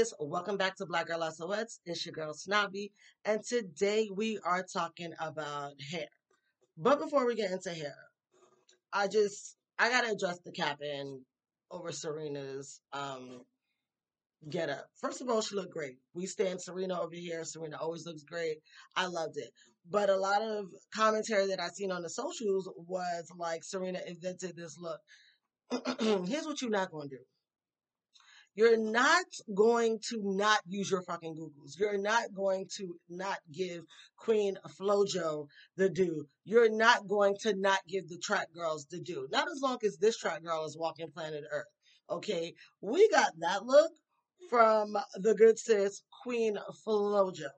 Sis, welcome back to Black Girl SOS. It's your girl Snobby, and today we are talking about hair. But before we get into hair, I just I gotta address the capping over Serena's um get up. First of all, she looked great. We stand Serena over here. Serena always looks great. I loved it. But a lot of commentary that I seen on the socials was like Serena invented this look. Here's what you're not gonna do. You're not going to not use your fucking Googles. You're not going to not give Queen Flojo the due. You're not going to not give the track girls the due. Not as long as this track girl is walking planet Earth. Okay, we got that look from the good sis Queen Flojo.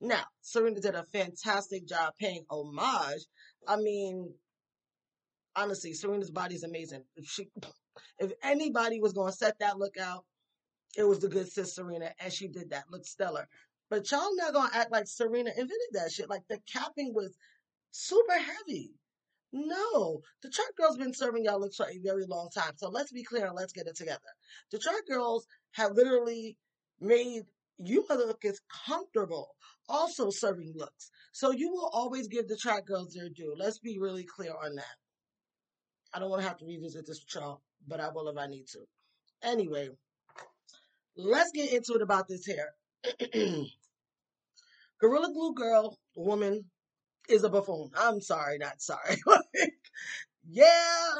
Now, Serena did a fantastic job paying homage. I mean, honestly, Serena's body is amazing. She, if anybody was going to set that look out, it was the good sis Serena, and she did that. Looked stellar. But y'all not gonna act like Serena invented that shit. Like the capping was super heavy. No, the track girls been serving y'all looks for a very long time. So let's be clear and let's get it together. The track girls have literally made you look as comfortable also serving looks. So you will always give the track girls their due. Let's be really clear on that. I don't want to have to revisit this with y'all, but I will if I need to. Anyway, let's get into it about this hair. Gorilla Glue Girl, woman, is a buffoon. I'm sorry, not sorry. yeah,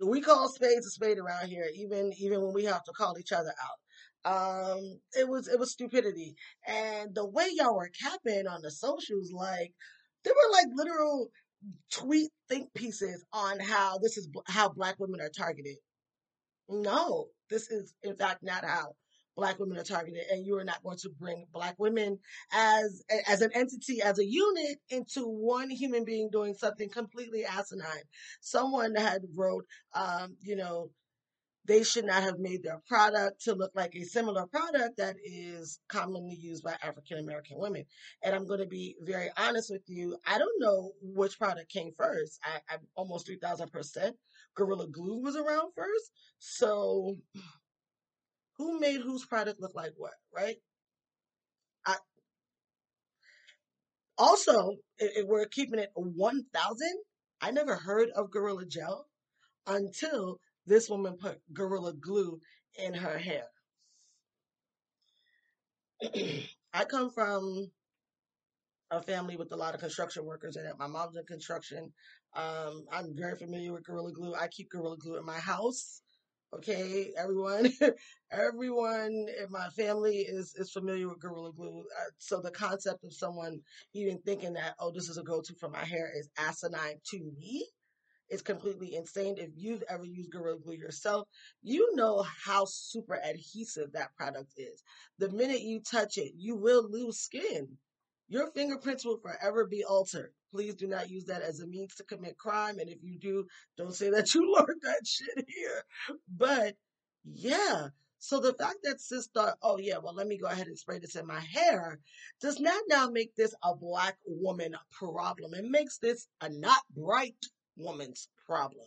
we call spades a spade around here, even even when we have to call each other out. Um, it was it was stupidity, and the way y'all were capping on the socials, like there were like literal tweet think pieces on how this is how black women are targeted. No, this is in fact not how black women are targeted and you are not going to bring black women as as an entity as a unit into one human being doing something completely asinine someone had wrote um you know they should not have made their product to look like a similar product that is commonly used by African American women. And I'm going to be very honest with you. I don't know which product came first. I, I'm almost 3000%. Gorilla Glue was around first. So who made whose product look like what, right? I, also, if we're keeping it 1000, I never heard of Gorilla Gel until this woman put Gorilla Glue in her hair. I come from a family with a lot of construction workers in it. My mom's in construction. Um, I'm very familiar with Gorilla Glue. I keep Gorilla Glue in my house. Okay, everyone, everyone in my family is is familiar with Gorilla Glue. Uh, so the concept of someone even thinking that oh this is a go to for my hair is asinine to me. It's completely insane. If you've ever used Gorilla Glue yourself, you know how super adhesive that product is. The minute you touch it, you will lose skin. Your fingerprints will forever be altered. Please do not use that as a means to commit crime. And if you do, don't say that you learned that shit here. But yeah. So the fact that sis thought, oh yeah, well let me go ahead and spray this in my hair, does not now make this a black woman problem. It makes this a not bright woman's problem.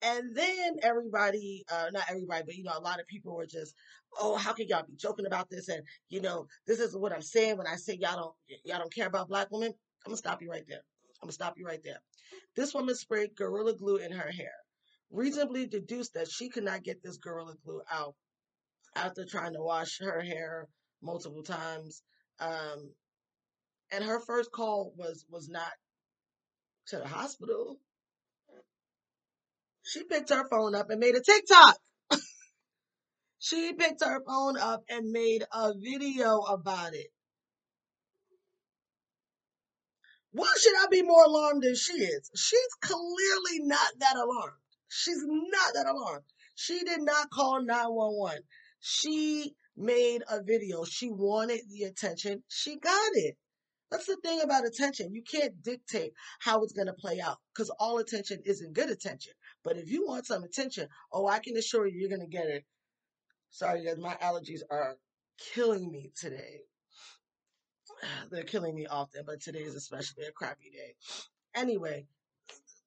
And then everybody, uh, not everybody, but you know, a lot of people were just, oh, how can y'all be joking about this? And you know, this is what I'm saying when I say y'all don't, y'all don't care about black women. I'm gonna stop you right there. I'm gonna stop you right there. This woman sprayed gorilla glue in her hair, reasonably deduced that she could not get this gorilla glue out after trying to wash her hair multiple times. Um, and her first call was was not to the hospital she picked her phone up and made a TikTok. she picked her phone up and made a video about it. Why should I be more alarmed than she is? She's clearly not that alarmed. She's not that alarmed. She did not call 911. She made a video. She wanted the attention. She got it. That's the thing about attention. You can't dictate how it's going to play out because all attention isn't good attention. But if you want some attention, oh, I can assure you, you're going to get it. Sorry, guys, my allergies are killing me today. They're killing me often, but today is especially a crappy day. Anyway,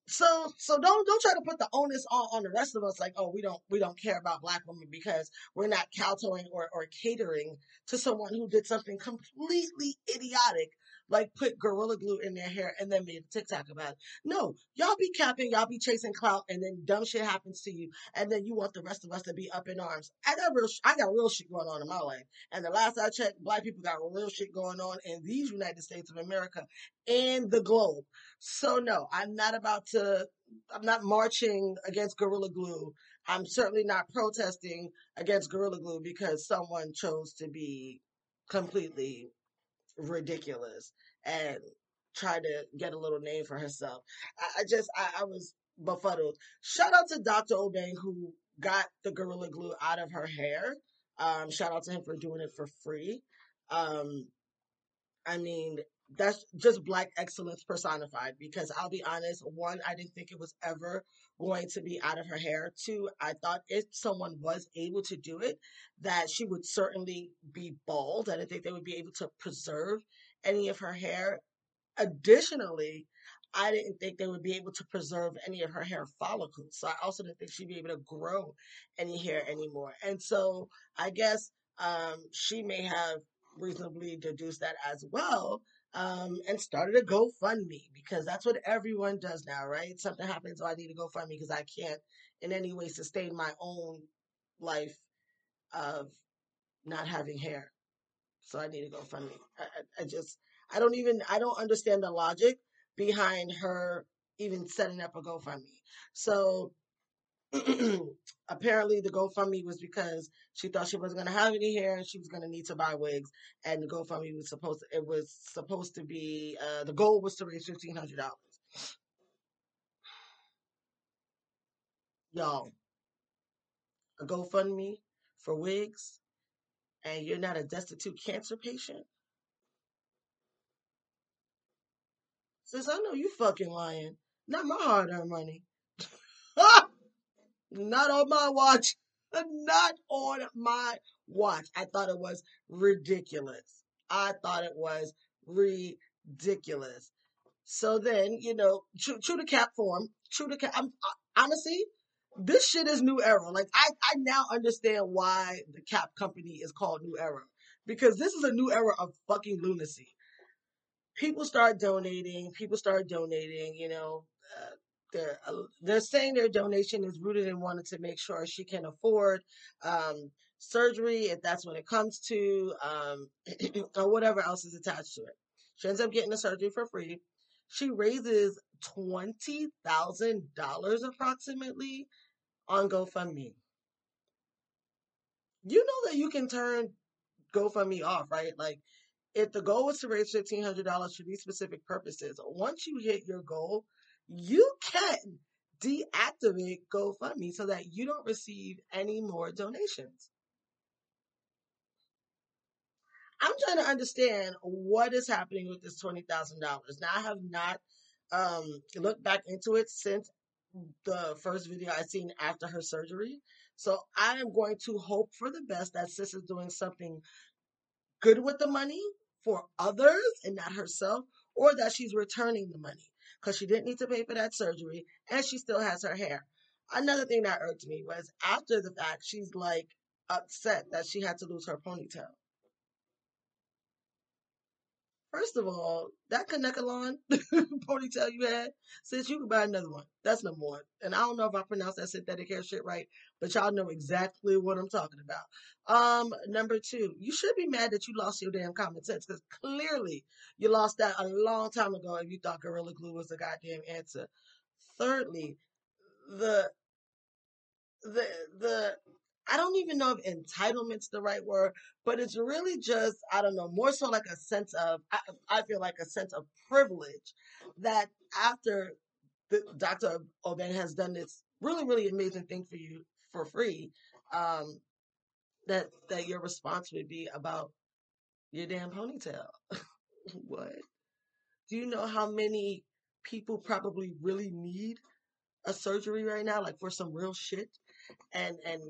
so so don't don't try to put the onus on, on the rest of us like oh we don't we don't care about black women because we're not kowtowing or, or catering to someone who did something completely idiotic like put gorilla glue in their hair and then made a TikTok about it. No, y'all be capping, y'all be chasing clout, and then dumb shit happens to you, and then you want the rest of us to be up in arms. I got real, I got real shit going on in my life, and the last I checked, black people got real shit going on in these United States of America and the globe. So no, I'm not about to. I'm not marching against Gorilla Glue. I'm certainly not protesting against Gorilla Glue because someone chose to be completely ridiculous and try to get a little name for herself. I, I just, I, I, was befuddled. Shout out to Dr. Obeng who got the Gorilla Glue out of her hair. Um, shout out to him for doing it for free. Um, I mean, that's just black excellence personified because I'll be honest, one, I didn't think it was ever going to be out of her hair. Two, I thought if someone was able to do it, that she would certainly be bald. I didn't think they would be able to preserve any of her hair. Additionally, I didn't think they would be able to preserve any of her hair follicles. So I also didn't think she'd be able to grow any hair anymore. And so I guess um, she may have reasonably deduced that as well um, and started a GoFundMe because that's what everyone does now, right? Something happens, oh, I need to GoFundMe because I can't in any way sustain my own life of not having hair. So I need to GoFundMe. I, I just, I don't even, I don't understand the logic behind her even setting up a GoFundMe. So apparently the GoFundMe was because she thought she wasn't gonna have any hair and she was gonna need to buy wigs. And the GoFundMe was supposed to, it was supposed to be uh, the goal was to raise fifteen hundred dollars. Y'all, a GoFundMe for wigs, and you're not a destitute cancer patient. Since I know you fucking lying. Not my hard earned money. Not on my watch. Not on my watch. I thought it was ridiculous. I thought it was ridiculous. So then, you know, true, true to cap form, true to cap. I'm, honestly, this shit is new era. Like I, I now understand why the cap company is called New Era because this is a new era of fucking lunacy. People start donating. People start donating. You know, uh, they're uh, they're saying their donation is rooted in wanting to make sure she can afford um, surgery if that's what it comes to, um, or whatever else is attached to it. She ends up getting the surgery for free. She raises twenty thousand dollars approximately on GoFundMe. You know that you can turn GoFundMe off, right? Like if the goal was to raise fifteen hundred dollars for these specific purposes, once you hit your goal, you can deactivate GoFundMe so that you don't receive any more donations. I'm trying to understand what is happening with this $20,000. Now, I have not um, looked back into it since the first video I seen after her surgery. So I am going to hope for the best that sis is doing something good with the money for others and not herself, or that she's returning the money because she didn't need to pay for that surgery and she still has her hair. Another thing that irked me was after the fact, she's like upset that she had to lose her ponytail. First of all, that Kanekalon ponytail you had, since you could buy another one. That's number one. And I don't know if I pronounced that synthetic hair shit right, but y'all know exactly what I'm talking about. Um, number two, you should be mad that you lost your damn common sense because clearly you lost that a long time ago if you thought Gorilla Glue was the goddamn answer. Thirdly, the the the I don't even know if entitlement's the right word, but it's really just, I don't know, more so like a sense of, I, I feel like a sense of privilege that after the, Dr. Obeng has done this really, really amazing thing for you for free, um, that, that your response would be about your damn ponytail. what? Do you know how many people probably really need a surgery right now, like for some real shit? And, and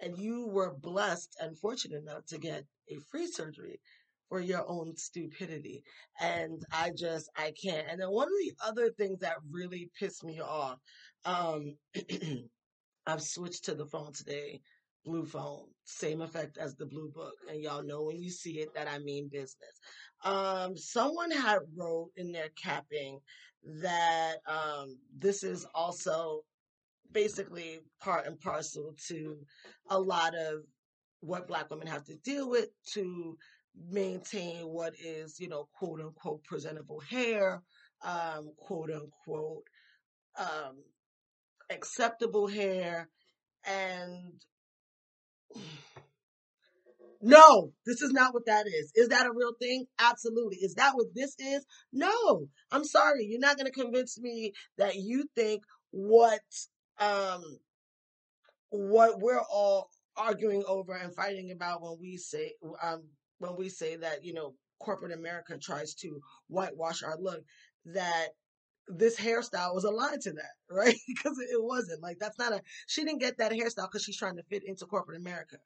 and you were blessed and fortunate enough to get a free surgery, for your own stupidity. And I just, I can't. And then one of the other things that really pissed me off, um, I've switched to the phone today, blue phone, same effect as the blue book. And y'all know when you see it that I mean business. Um, someone had wrote in their capping that um, this is also basically part and parcel to a lot of what black women have to deal with to maintain what is, you know, quote unquote presentable hair, um, quote unquote um, acceptable hair, and no, this is not what that is. Is that a real thing? Absolutely. Is that what this is? No. I'm sorry. You're not going to convince me that you think what um what we're all arguing over and fighting about when we say um when we say that, you know, corporate America tries to whitewash our look that this hairstyle was aligned to that, right? because it wasn't like that's not a she didn't get that hairstyle because she's trying to fit into corporate America.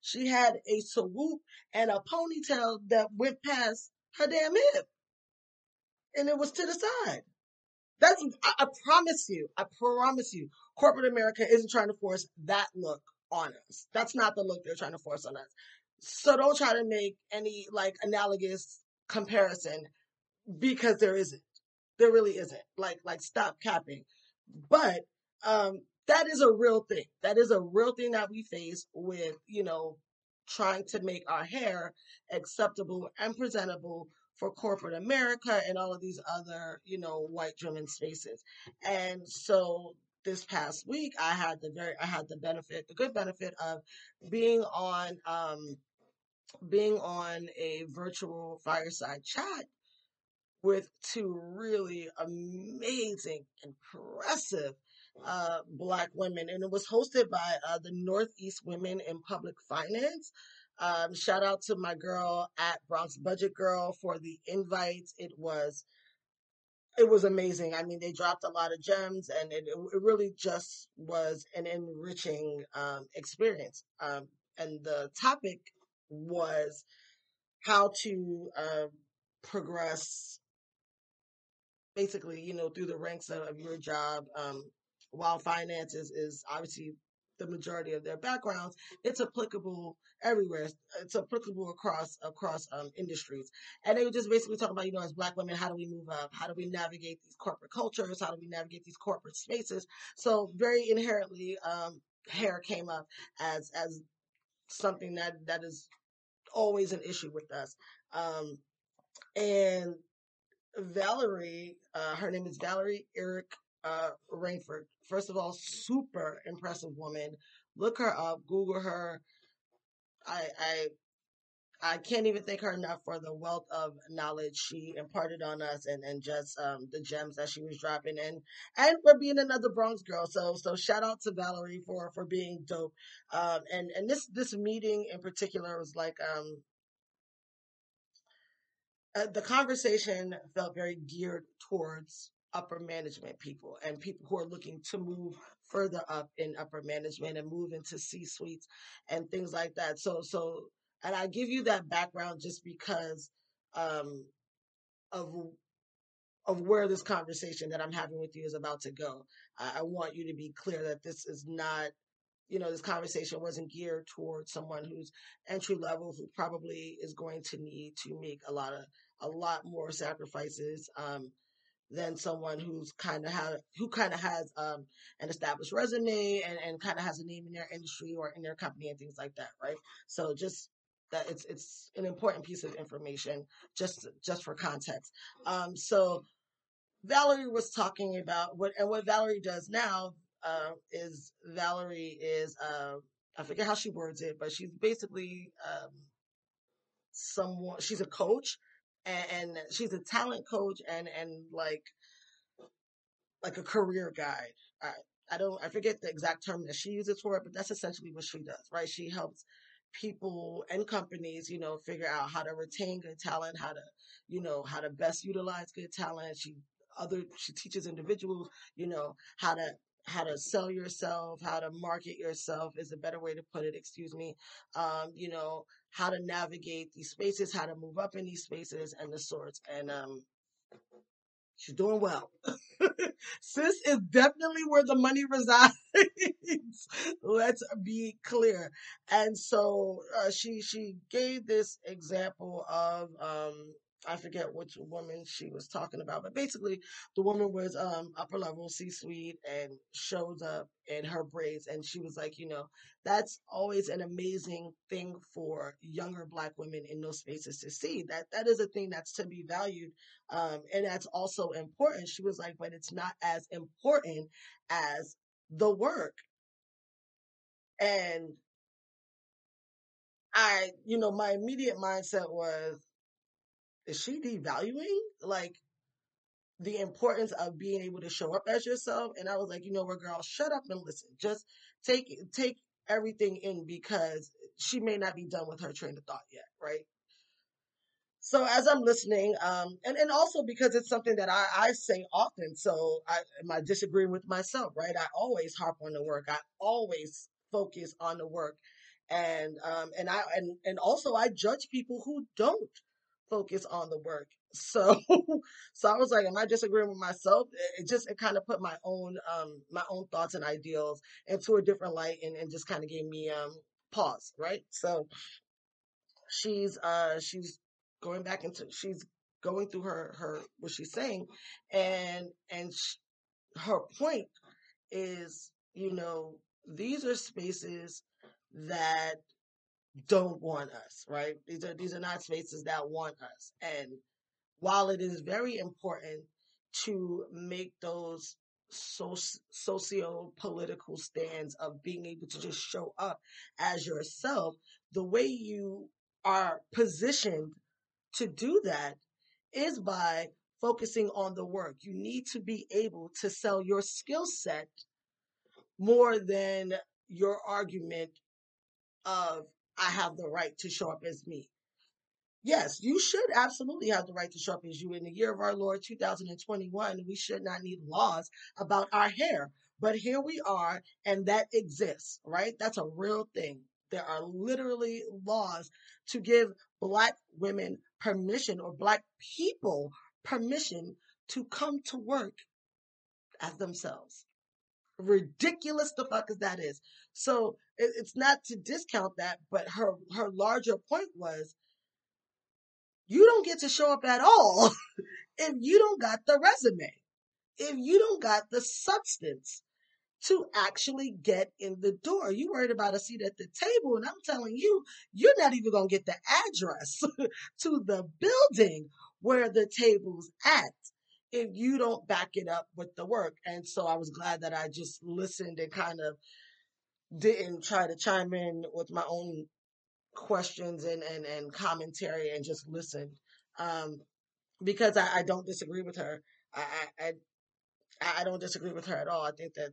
She had a swoop and a ponytail that went past her damn hip. And it was to the side. That's, I, I promise you, I promise you, corporate America isn't trying to force that look on us. That's not the look they're trying to force on us. So don't try to make any like analogous comparison because there isn't. There really isn't. Like, like stop capping. But, um, that is a real thing. That is a real thing that we face with, you know, trying to make our hair acceptable and presentable for corporate America and all of these other, you know, white driven spaces. And so this past week I had the very I had the benefit, the good benefit of being on um being on a virtual fireside chat with two really amazing, impressive uh, black women, and it was hosted by uh, the Northeast Women in Public Finance. Um, shout out to my girl at Bronx Budget Girl for the invite. It was it was amazing. I mean, they dropped a lot of gems, and it, it really just was an enriching um, experience. Um, and the topic was how to uh, progress, basically, you know, through the ranks of, of your job. Um, while finance is, is obviously the majority of their backgrounds, it's applicable everywhere. It's applicable across across um, industries. And they were just basically talking about, you know, as black women, how do we move up? How do we navigate these corporate cultures? How do we navigate these corporate spaces? So very inherently, um, hair came up as as something that that is always an issue with us. Um, and Valerie, uh, her name is Valerie Eric uh, Rainford. First of all, super impressive woman. Look her up, Google her. I, I, I can't even thank her enough for the wealth of knowledge she imparted on us and, and just um, the gems that she was dropping and and for being another Bronx girl. So so shout out to Valerie for for being dope. Um, and and this this meeting in particular was like um uh, the conversation felt very geared towards upper management people and people who are looking to move further up in upper management and move into C suites and things like that. So, so, and I give you that background just because, um, of, of where this conversation that I'm having with you is about to go. I, I want you to be clear that this is not, you know, this conversation wasn't geared towards someone who's entry level, who probably is going to need to make a lot of, a lot more sacrifices, um, than someone who's kind of have who kind of has um, an established resume and, and kind of has a name in their industry or in their company and things like that, right? So just that it's it's an important piece of information just just for context. Um, so Valerie was talking about what and what Valerie does now uh, is Valerie is uh, I forget how she words it, but she's basically um, someone. She's a coach and, she's a talent coach and and like like a career guide. I I don't I forget the exact term that she uses for it, but that's essentially what she does, right? She helps people and companies, you know, figure out how to retain good talent, how to, you know, how to best utilize good talent. She other she teaches individuals, you know, how to how to sell yourself, how to market yourself is a better way to put it, excuse me. Um, you know, how to navigate these spaces, how to move up in these spaces and the sorts. And um she's doing well. Sis is definitely where the money resides. Let's be clear. And so uh, she she gave this example of um I forget which woman she was talking about, but basically the woman was um upper level C suite and shows up in her braids and she was like, you know, that's always an amazing thing for younger black women in those spaces to see. That that is a thing that's to be valued. Um and that's also important. She was like, but it's not as important as the work. And I, you know, my immediate mindset was is she devaluing like the importance of being able to show up as yourself? And I was like, you know what, girl, shut up and listen. Just take take everything in because she may not be done with her train of thought yet, right? So as I'm listening, um, and, and also because it's something that I, I say often, so I am I disagreeing with myself, right? I always harp on the work. I always focus on the work. And um and I and and also I judge people who don't focus on the work. So, so I was like, am I disagreeing with myself? It just, it kind of put my own, um, my own thoughts and ideals into a different light and, and just kind of gave me, um, pause, right? So she's, uh, she's going back into, she's going through her, her, what she's saying and, and her point is, you know, these are spaces that don't want us, right? These are these are not spaces that want us. And while it is very important to make those so, socio political stands of being able to just show up as yourself, the way you are positioned to do that is by focusing on the work. You need to be able to sell your skill set more than your argument of I have the right to show up as me. Yes, you should absolutely have the right to show up as you. In the year of our Lord 2021, we should not need laws about our hair. But here we are, and that exists, right? That's a real thing. There are literally laws to give Black women permission or Black people permission to come to work as themselves ridiculous the fuck as that is. So it, it's not to discount that, but her her larger point was you don't get to show up at all if you don't got the resume, if you don't got the substance to actually get in the door. You worried about a seat at the table, and I'm telling you, you're not even gonna get the address to the building where the table's at if you don't back it up with the work. And so I was glad that I just listened and kind of didn't try to chime in with my own questions and, and, and commentary and just listened. Um, because I, I don't disagree with her. I, I, I, don't disagree with her at all. I think that,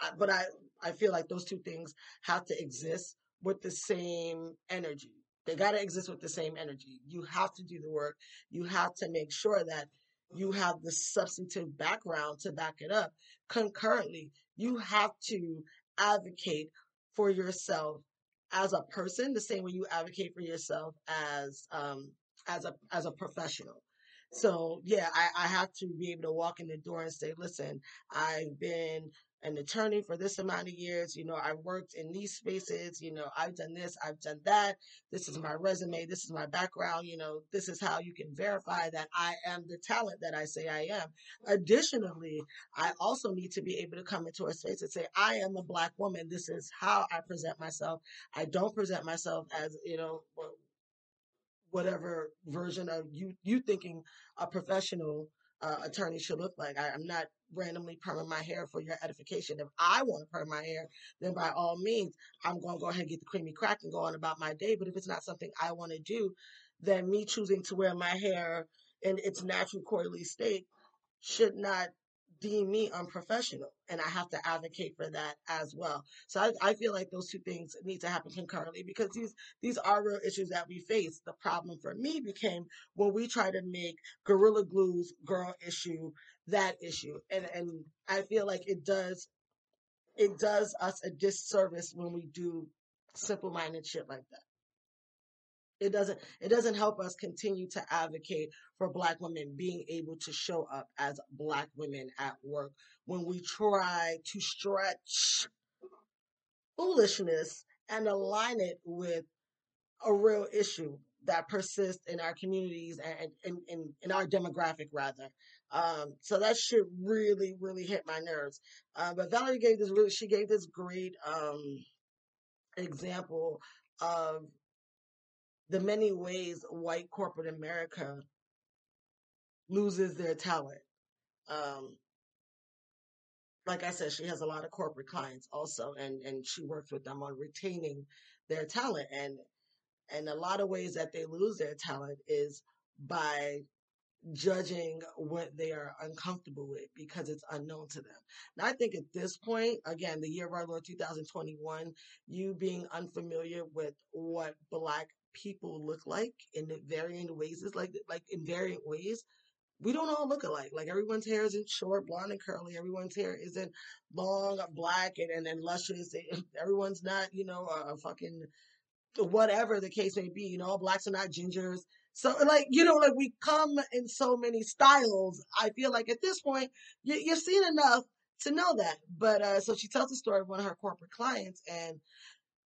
I, but I, I feel like those two things have to exist with the same energy. They got to exist with the same energy. You have to do the work. You have to make sure that you have the substantive background to back it up. Concurrently, you have to advocate for yourself as a person the same way you advocate for yourself as um as a as a professional. So yeah I, I have to be able to walk in the door and say listen i've been an attorney for this amount of years. You know, I worked in these spaces. You know, I've done this, I've done that. This is my resume. This is my background. You know, this is how you can verify that I am the talent that I say I am. Additionally, I also need to be able to come into a space and say, I am a black woman. This is how I present myself. I don't present myself as, you know, whatever version of you, you thinking a professional uh, attorney should look like. I, am not randomly perming my hair for your edification. If I want to perm my hair, then by all means, I'm going to go ahead and get the creamy crack and go on about my day. But if it's not something I want to do, then me choosing to wear my hair in its natural coily state should not deem me unprofessional and I have to advocate for that as well. So I, I feel like those two things need to happen concurrently because these these are real issues that we face. The problem for me became when we try to make Gorilla Glue's girl issue that issue. And and I feel like it does it does us a disservice when we do simple minded shit like that. It doesn't it doesn't help us continue to advocate for black women being able to show up as black women at work when we try to stretch foolishness and align it with a real issue that persists in our communities and in, in, our demographic rather. Um, so that shit really, really hit my nerves. Uh, but Valerie gave this really, she gave this great um, example of the many ways white corporate America loses their talent. Um, like I said, she has a lot of corporate clients also, and and she works with them on retaining their talent. And and a lot of ways that they lose their talent is by judging what they are uncomfortable with because it's unknown to them. Now, I think at this point, again, the year of our Lord 2021, you being unfamiliar with what Black people look like in varying ways is like like in variant ways we don't all look alike. Like everyone's hair isn't short, blonde, and curly. Everyone's hair isn't long, black, and and, and luscious. Everyone's not, you know, a, a, fucking whatever the case may be. You know, all blacks are not gingers. So like, you know, like we come in so many styles. I feel like at this point, you, you've seen enough to know that. But uh, so she tells the story of one of her corporate clients, and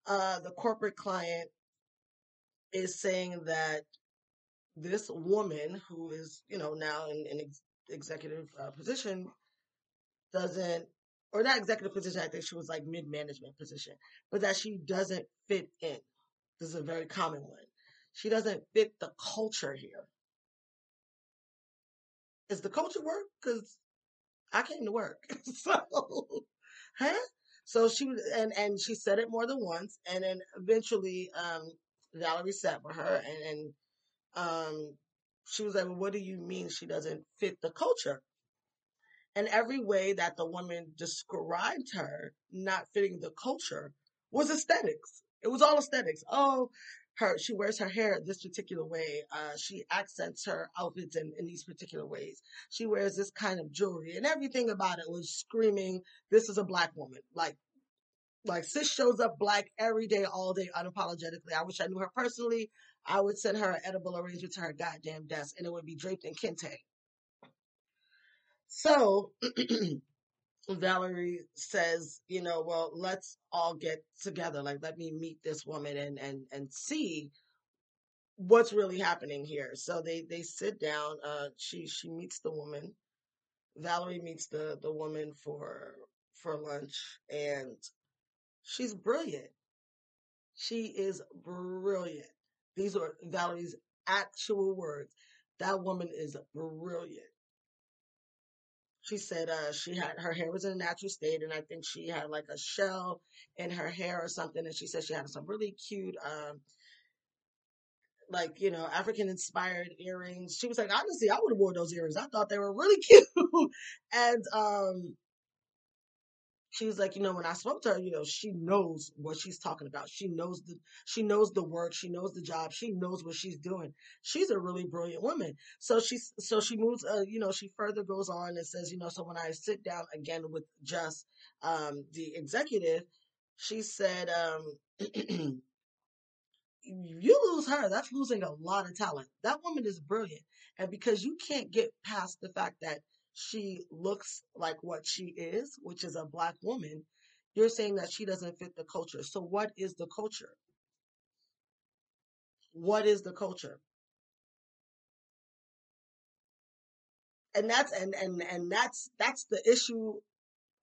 uh, the corporate client is saying that this woman who is, you know, now in an ex- executive uh, position doesn't, or not executive position, I think she was like mid management position, but that she doesn't fit in. This is a very common one. She doesn't fit the culture here. Is the culture work? Because I came to work. so, huh? So she and and she said it more than once, and then eventually, um, Valerie sat with her and, and um, she was like, well, what do you mean she doesn't fit the culture? And every way that the woman described her not fitting the culture was aesthetics. It was all aesthetics. Oh, her she wears her hair this particular way. Uh, she accents her outfits in, in these particular ways. She wears this kind of jewelry, and everything about it was screaming, "This is a black woman." Like like sis shows up black every day, all day, unapologetically. I wish I knew her personally. I would send her an edible arrangement to her goddamn desk, and it would be draped in kente. So Valerie says, you know, well, let's all get together. Like, let me meet this woman and and and see what's really happening here. So they they sit down. Uh, she she meets the woman. Valerie meets the the woman for for lunch, and She's brilliant. She is brilliant. These are Valerie's actual words. That woman is brilliant. She said uh, she had her hair was in a natural state, and I think she had like a shell in her hair or something. And she said she had some really cute, um, like you know, African inspired earrings. She was like, honestly, I would have worn those earrings. I thought they were really cute. and um, she was like, you know, when I spoke to her, you know, she knows what she's talking about. She knows the she knows the work, she knows the job, she knows what she's doing. She's a really brilliant woman. So she's so she moves uh, you know, she further goes on and says, you know, so when I sit down again with just um the executive, she said, um you lose her, that's losing a lot of talent. That woman is brilliant. And because you can't get past the fact that she looks like what she is, which is a black woman, you're saying that she doesn't fit the culture. So what is the culture? What is the culture? And that's and and and that's that's the issue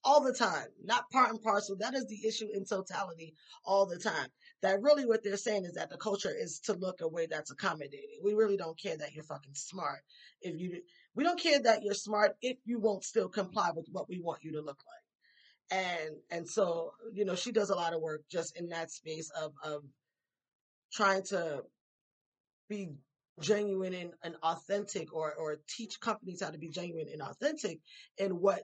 all the time, not part and parcel. That is the issue in totality all the time. That really what they're saying is that the culture is to look a way that's accommodating. We really don't care that you're fucking smart. If you, we don't care that you're smart if you won't still comply with what we want you to look like. And, and so, you know, she does a lot of work just in that space of, of trying to be genuine and, and authentic or, or teach companies how to be genuine and authentic in what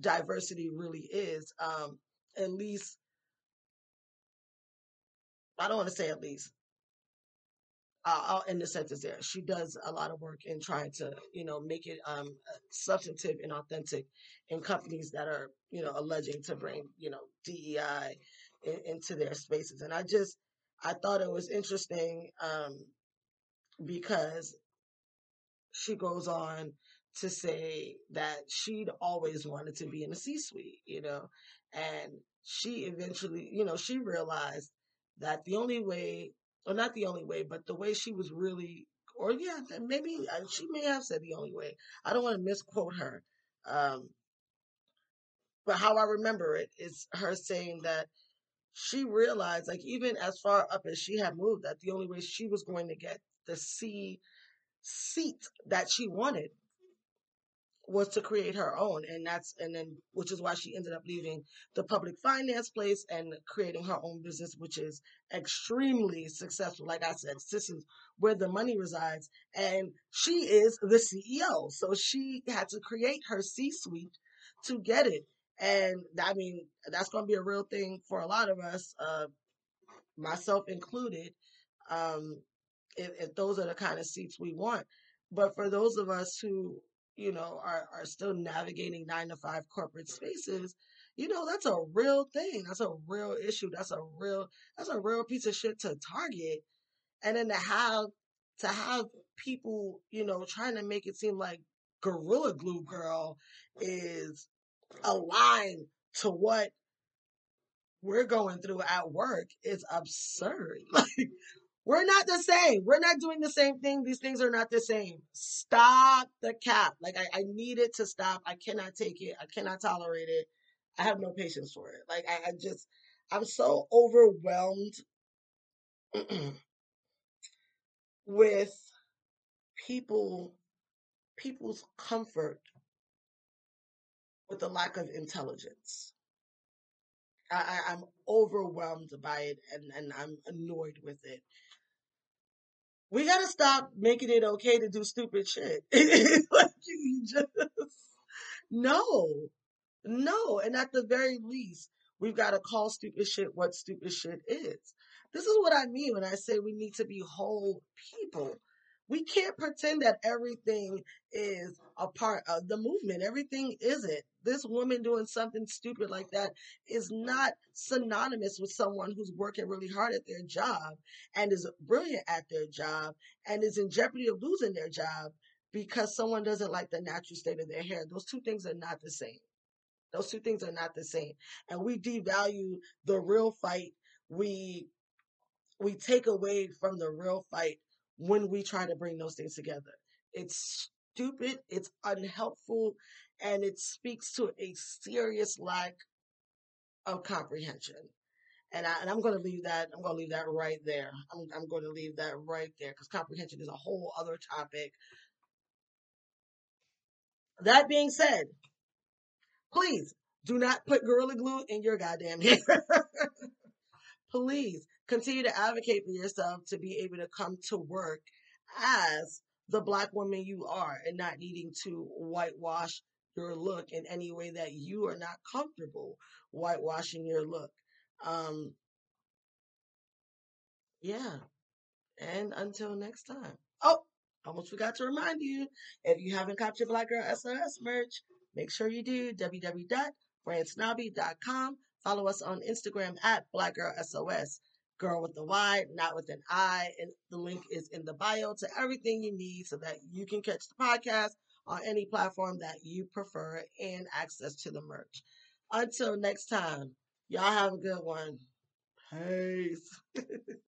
diversity really is. Um, at least, I don't want to say at least. Uh, I'll end the sentence there. She does a lot of work in trying to, you know, make it um, substantive and authentic in companies that are, you know, alleging to bring, you know, DEI in, into their spaces. And I just, I thought it was interesting um, because she goes on to say that she'd always wanted to be in the C suite, you know, and she eventually, you know, she realized that the only way, or not the only way, but the way she was really, or yeah, maybe uh, she may have said the only way. I don't want to misquote her. Um, but how I remember it is her saying that she realized, like, even as far up as she had moved, that the only way she was going to get the C seat that she wanted was to create her own. And that's and then which is why she ended up leaving the public finance place and creating her own business which is extremely successful. Like i said this is where the money resides. And she is the ceo so she had to create her c suite to get it. And i mean that's going to be a real thing for a lot of us uh, myself included um, if, if those are the kind of seats we want. But for those of us who you know, are, are still navigating nine to five corporate spaces, you know, that's a real thing. That's a real issue. That's a real, that's a real piece of shit to target. And then to have, to have people, you know, trying to make it seem like Gorilla Glue Girl is aligned to what we're going through at work is absurd. Like, we're not the same. We're not doing the same thing. These things are not the same. Stop the cap. Like I, I need it to stop. I cannot take it. I cannot tolerate it. I have no patience for it. Like I, I just I'm so overwhelmed with people people's comfort with the lack of intelligence. I, am overwhelmed by it and, and I'm annoyed with it we gotta stop making it okay to do stupid shit. like you just no, no, and at the very least, we've got to call stupid shit what stupid shit is. This is what I mean when I say we need to be whole people. We can't pretend that everything is a part of the movement. Everything isn't. This woman doing something stupid like that is not synonymous with someone who's working really hard at their job and is brilliant at their job and is in jeopardy of losing their job because someone doesn't like the natural state of their hair. Those two things are not the same. Those two things are not the same. And we devalue the real fight. We we take away from the real fight when we try to bring those things together. It's stupid, it's unhelpful, and it speaks to a serious lack of comprehension. And, I, and I'm going to leave that. I'm going to leave that right there. I'm, I'm going to leave that right there because comprehension is a whole other topic. That being said, please do not put Gorilla Glue in your goddamn hair. please continue to advocate for yourself to be able to come to work as the black woman you are and not needing to whitewash your look in any way that you are not comfortable whitewashing your look. Um, yeah. And until next time. Oh, almost forgot to remind you if you haven't got your Black Girl SOS merch, make sure you do www.brandsnobby.com. Follow us on Instagram at Black Girl SOS girl with the Y, not with an I. And the link is in the bio to everything you need so that you can catch the podcast on any platform that you prefer and access to the merch. Until next time, y'all have a good one. Peace.